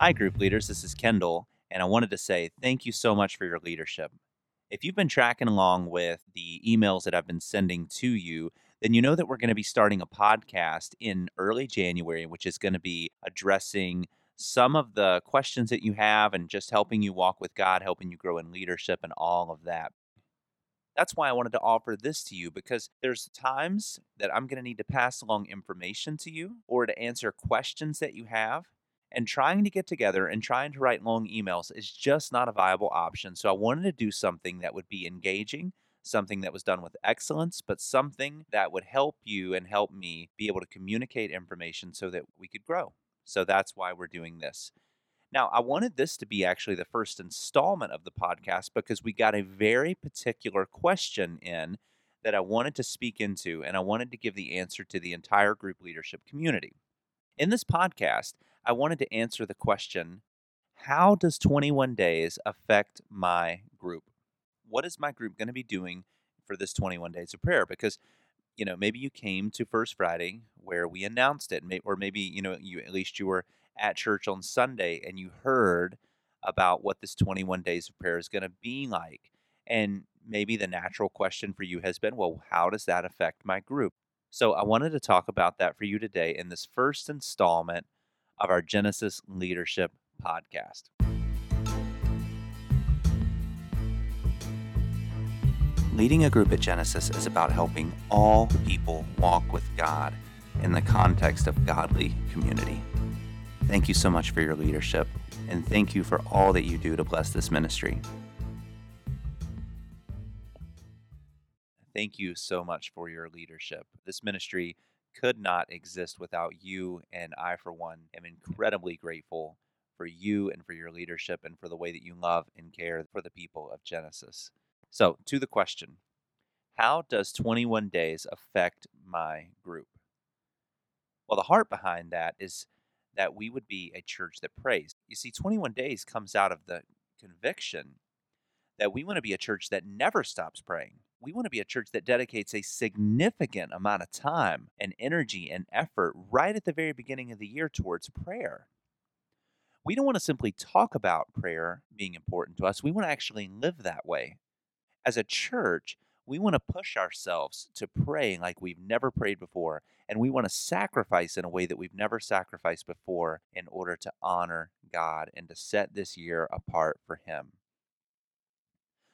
Hi, group leaders. This is Kendall, and I wanted to say thank you so much for your leadership. If you've been tracking along with the emails that I've been sending to you, then you know that we're going to be starting a podcast in early January, which is going to be addressing some of the questions that you have and just helping you walk with God, helping you grow in leadership, and all of that. That's why I wanted to offer this to you because there's times that I'm going to need to pass along information to you or to answer questions that you have. And trying to get together and trying to write long emails is just not a viable option. So I wanted to do something that would be engaging, something that was done with excellence, but something that would help you and help me be able to communicate information so that we could grow. So that's why we're doing this. Now, I wanted this to be actually the first installment of the podcast because we got a very particular question in that I wanted to speak into, and I wanted to give the answer to the entire group leadership community. In this podcast, I wanted to answer the question How does 21 days affect my group? What is my group going to be doing for this 21 days of prayer? Because you know, maybe you came to First Friday where we announced it, or maybe you know, you at least you were at church on Sunday and you heard about what this 21 days of prayer is going to be like. And maybe the natural question for you has been, well, how does that affect my group? So I wanted to talk about that for you today in this first installment of our Genesis Leadership podcast. Leading a group at Genesis is about helping all people walk with God in the context of godly community. Thank you so much for your leadership, and thank you for all that you do to bless this ministry. Thank you so much for your leadership. This ministry could not exist without you, and I, for one, am incredibly grateful for you and for your leadership and for the way that you love and care for the people of Genesis. So, to the question How does 21 days affect my group? Well, the heart behind that is that we would be a church that prays. You see, 21 days comes out of the conviction that we want to be a church that never stops praying. We want to be a church that dedicates a significant amount of time and energy and effort right at the very beginning of the year towards prayer. We don't want to simply talk about prayer being important to us. We want to actually live that way. As a church, we want to push ourselves to pray like we've never prayed before. And we want to sacrifice in a way that we've never sacrificed before in order to honor God and to set this year apart for Him.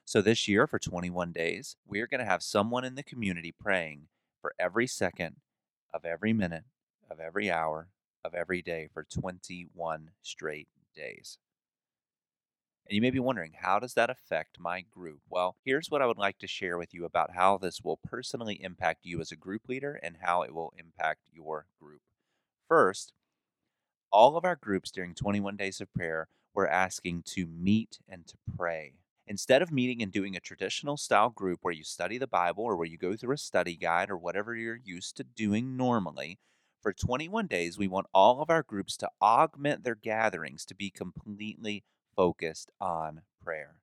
So, this year, for 21 days, we're going to have someone in the community praying for every second of every minute of every hour of every day for 21 straight days. And you may be wondering, how does that affect my group? Well, here's what I would like to share with you about how this will personally impact you as a group leader and how it will impact your group. First, all of our groups during 21 days of prayer, we're asking to meet and to pray. Instead of meeting and doing a traditional style group where you study the Bible or where you go through a study guide or whatever you're used to doing normally, for 21 days, we want all of our groups to augment their gatherings to be completely focused on prayer.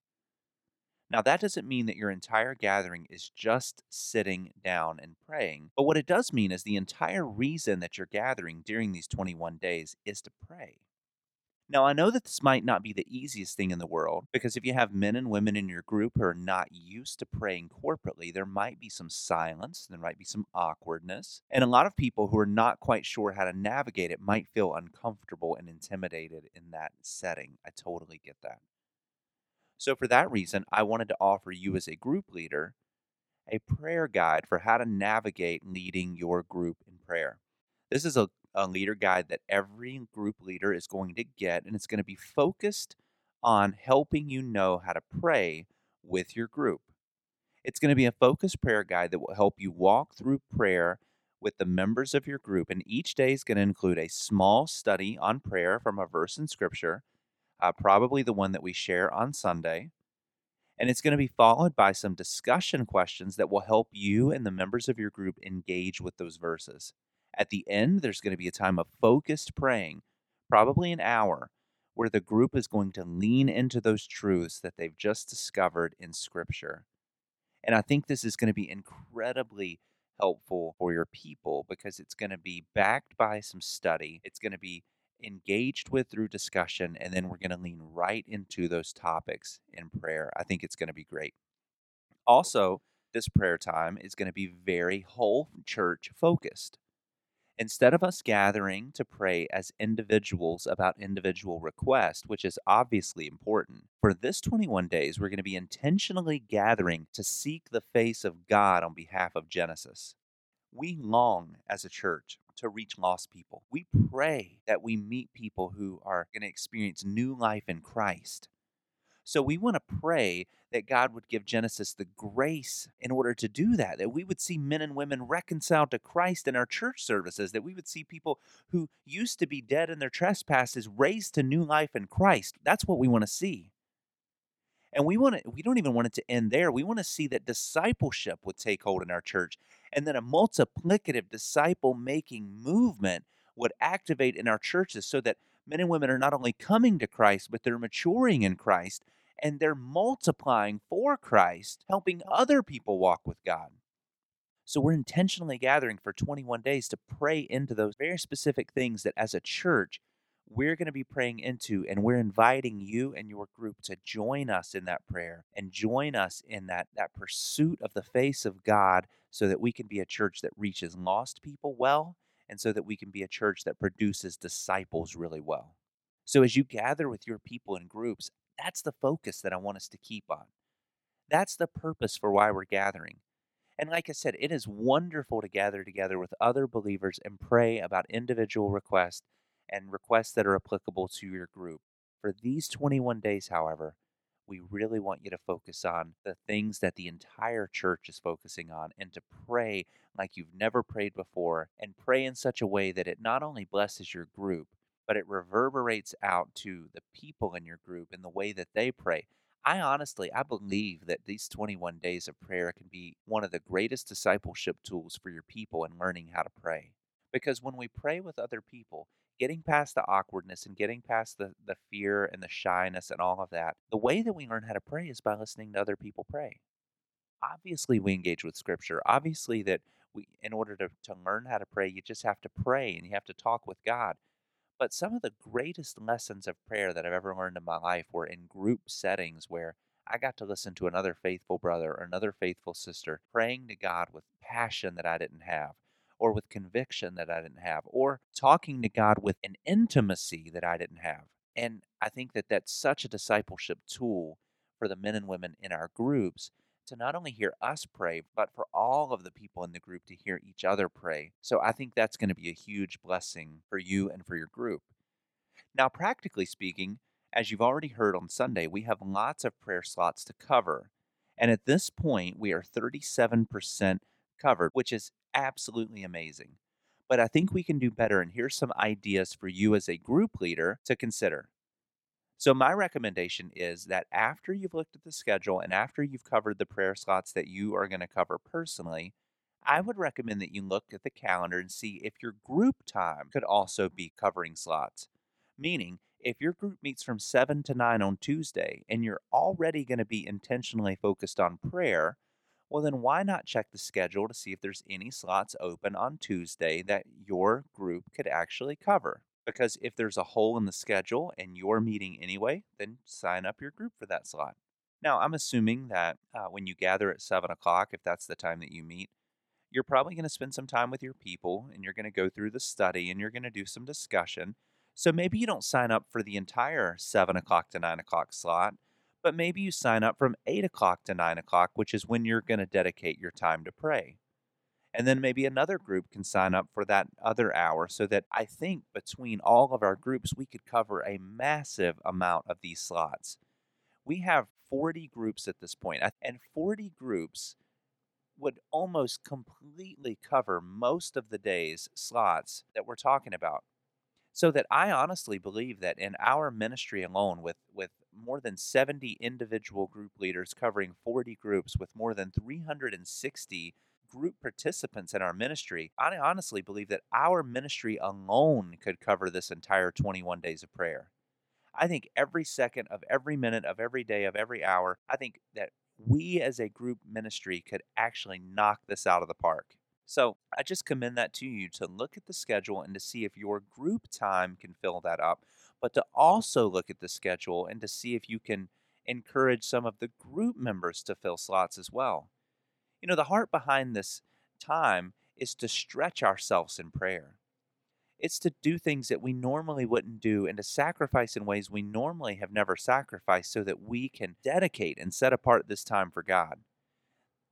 Now, that doesn't mean that your entire gathering is just sitting down and praying, but what it does mean is the entire reason that you're gathering during these 21 days is to pray. Now, I know that this might not be the easiest thing in the world because if you have men and women in your group who are not used to praying corporately, there might be some silence, there might be some awkwardness, and a lot of people who are not quite sure how to navigate it might feel uncomfortable and intimidated in that setting. I totally get that. So, for that reason, I wanted to offer you as a group leader a prayer guide for how to navigate leading your group in prayer. This is a a leader guide that every group leader is going to get, and it's going to be focused on helping you know how to pray with your group. It's going to be a focused prayer guide that will help you walk through prayer with the members of your group, and each day is going to include a small study on prayer from a verse in Scripture, uh, probably the one that we share on Sunday. And it's going to be followed by some discussion questions that will help you and the members of your group engage with those verses. At the end, there's going to be a time of focused praying, probably an hour, where the group is going to lean into those truths that they've just discovered in Scripture. And I think this is going to be incredibly helpful for your people because it's going to be backed by some study. It's going to be engaged with through discussion, and then we're going to lean right into those topics in prayer. I think it's going to be great. Also, this prayer time is going to be very whole church focused. Instead of us gathering to pray as individuals about individual requests, which is obviously important, for this 21 days, we're going to be intentionally gathering to seek the face of God on behalf of Genesis. We long as a church to reach lost people. We pray that we meet people who are going to experience new life in Christ. So we want to pray that God would give Genesis the grace in order to do that, that we would see men and women reconciled to Christ in our church services, that we would see people who used to be dead in their trespasses raised to new life in Christ. That's what we want to see. And we want to we don't even want it to end there. We want to see that discipleship would take hold in our church and then a multiplicative disciple making movement would activate in our churches so that men and women are not only coming to Christ, but they're maturing in Christ and they're multiplying for Christ, helping other people walk with God. So we're intentionally gathering for 21 days to pray into those very specific things that as a church we're going to be praying into and we're inviting you and your group to join us in that prayer and join us in that that pursuit of the face of God so that we can be a church that reaches lost people well and so that we can be a church that produces disciples really well. So as you gather with your people in groups, that's the focus that I want us to keep on. That's the purpose for why we're gathering. And like I said, it is wonderful to gather together with other believers and pray about individual requests and requests that are applicable to your group. For these 21 days, however, we really want you to focus on the things that the entire church is focusing on and to pray like you've never prayed before and pray in such a way that it not only blesses your group, but it reverberates out to the people in your group in the way that they pray. I honestly, I believe that these 21 days of prayer can be one of the greatest discipleship tools for your people in learning how to pray. Because when we pray with other people, getting past the awkwardness and getting past the, the fear and the shyness and all of that, the way that we learn how to pray is by listening to other people pray. Obviously, we engage with scripture. Obviously, that we, in order to, to learn how to pray, you just have to pray and you have to talk with God. But some of the greatest lessons of prayer that I've ever learned in my life were in group settings where I got to listen to another faithful brother or another faithful sister praying to God with passion that I didn't have, or with conviction that I didn't have, or talking to God with an intimacy that I didn't have. And I think that that's such a discipleship tool for the men and women in our groups to not only hear us pray, but for all of the people in the group to hear each other pray. So I think that's going to be a huge blessing for you and for your group. Now, practically speaking, as you've already heard on Sunday, we have lots of prayer slots to cover. And at this point, we are 37% covered, which is absolutely amazing. But I think we can do better. And here's some ideas for you as a group leader to consider. So, my recommendation is that after you've looked at the schedule and after you've covered the prayer slots that you are going to cover personally, I would recommend that you look at the calendar and see if your group time could also be covering slots. Meaning, if your group meets from 7 to 9 on Tuesday and you're already going to be intentionally focused on prayer, well, then why not check the schedule to see if there's any slots open on Tuesday that your group could actually cover? Because if there's a hole in the schedule and you're meeting anyway, then sign up your group for that slot. Now, I'm assuming that uh, when you gather at 7 o'clock, if that's the time that you meet, you're probably going to spend some time with your people and you're going to go through the study and you're going to do some discussion. So maybe you don't sign up for the entire 7 o'clock to 9 o'clock slot, but maybe you sign up from 8 o'clock to 9 o'clock, which is when you're going to dedicate your time to pray. And then maybe another group can sign up for that other hour so that I think between all of our groups, we could cover a massive amount of these slots. We have 40 groups at this point, and 40 groups would almost completely cover most of the day's slots that we're talking about. So that I honestly believe that in our ministry alone, with, with more than 70 individual group leaders covering 40 groups with more than 360 group participants in our ministry, I honestly believe that our ministry alone could cover this entire 21 days of prayer. I think every second of every minute of every day of every hour, I think that we as a group ministry could actually knock this out of the park. So I just commend that to you to look at the schedule and to see if your group time can fill that up, but to also look at the schedule and to see if you can encourage some of the group members to fill slots as well. You know, the heart behind this time is to stretch ourselves in prayer. It's to do things that we normally wouldn't do and to sacrifice in ways we normally have never sacrificed so that we can dedicate and set apart this time for God.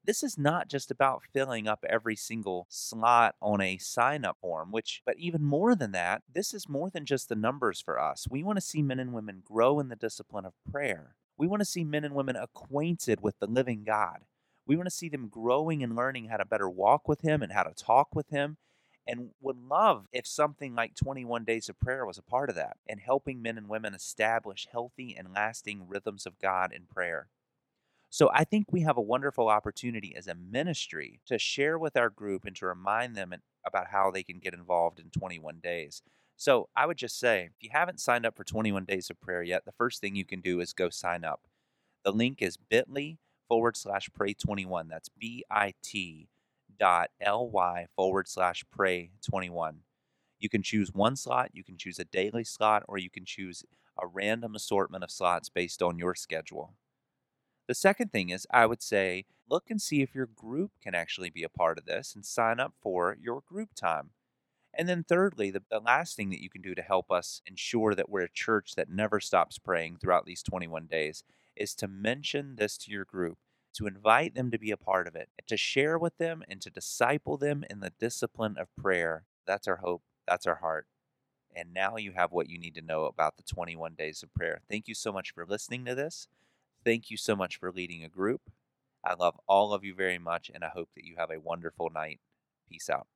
This is not just about filling up every single slot on a sign up form, which, but even more than that, this is more than just the numbers for us. We want to see men and women grow in the discipline of prayer. We want to see men and women acquainted with the living God. We want to see them growing and learning how to better walk with Him and how to talk with Him. And would love if something like 21 Days of Prayer was a part of that and helping men and women establish healthy and lasting rhythms of God in prayer. So I think we have a wonderful opportunity as a ministry to share with our group and to remind them about how they can get involved in 21 days. So I would just say, if you haven't signed up for 21 days of prayer yet, the first thing you can do is go sign up. The link is bit.ly forward slash pray 21. That's B I T dot L Y forward slash pray 21. You can choose one slot, you can choose a daily slot, or you can choose a random assortment of slots based on your schedule. The second thing is, I would say, look and see if your group can actually be a part of this and sign up for your group time. And then, thirdly, the, the, last thing that you can do to help us ensure that we're a church that never stops praying throughout these 21 days is to mention this to your group, to invite them to be a part of it, to share with them and to disciple them in the discipline of prayer. That's our hope. That's our heart. And now you have what you need to know about the 21 days of prayer. Thank you so much for listening to this. Thank you so much for leading a group. I love all of you very much, and I hope that you have a wonderful night. Peace out.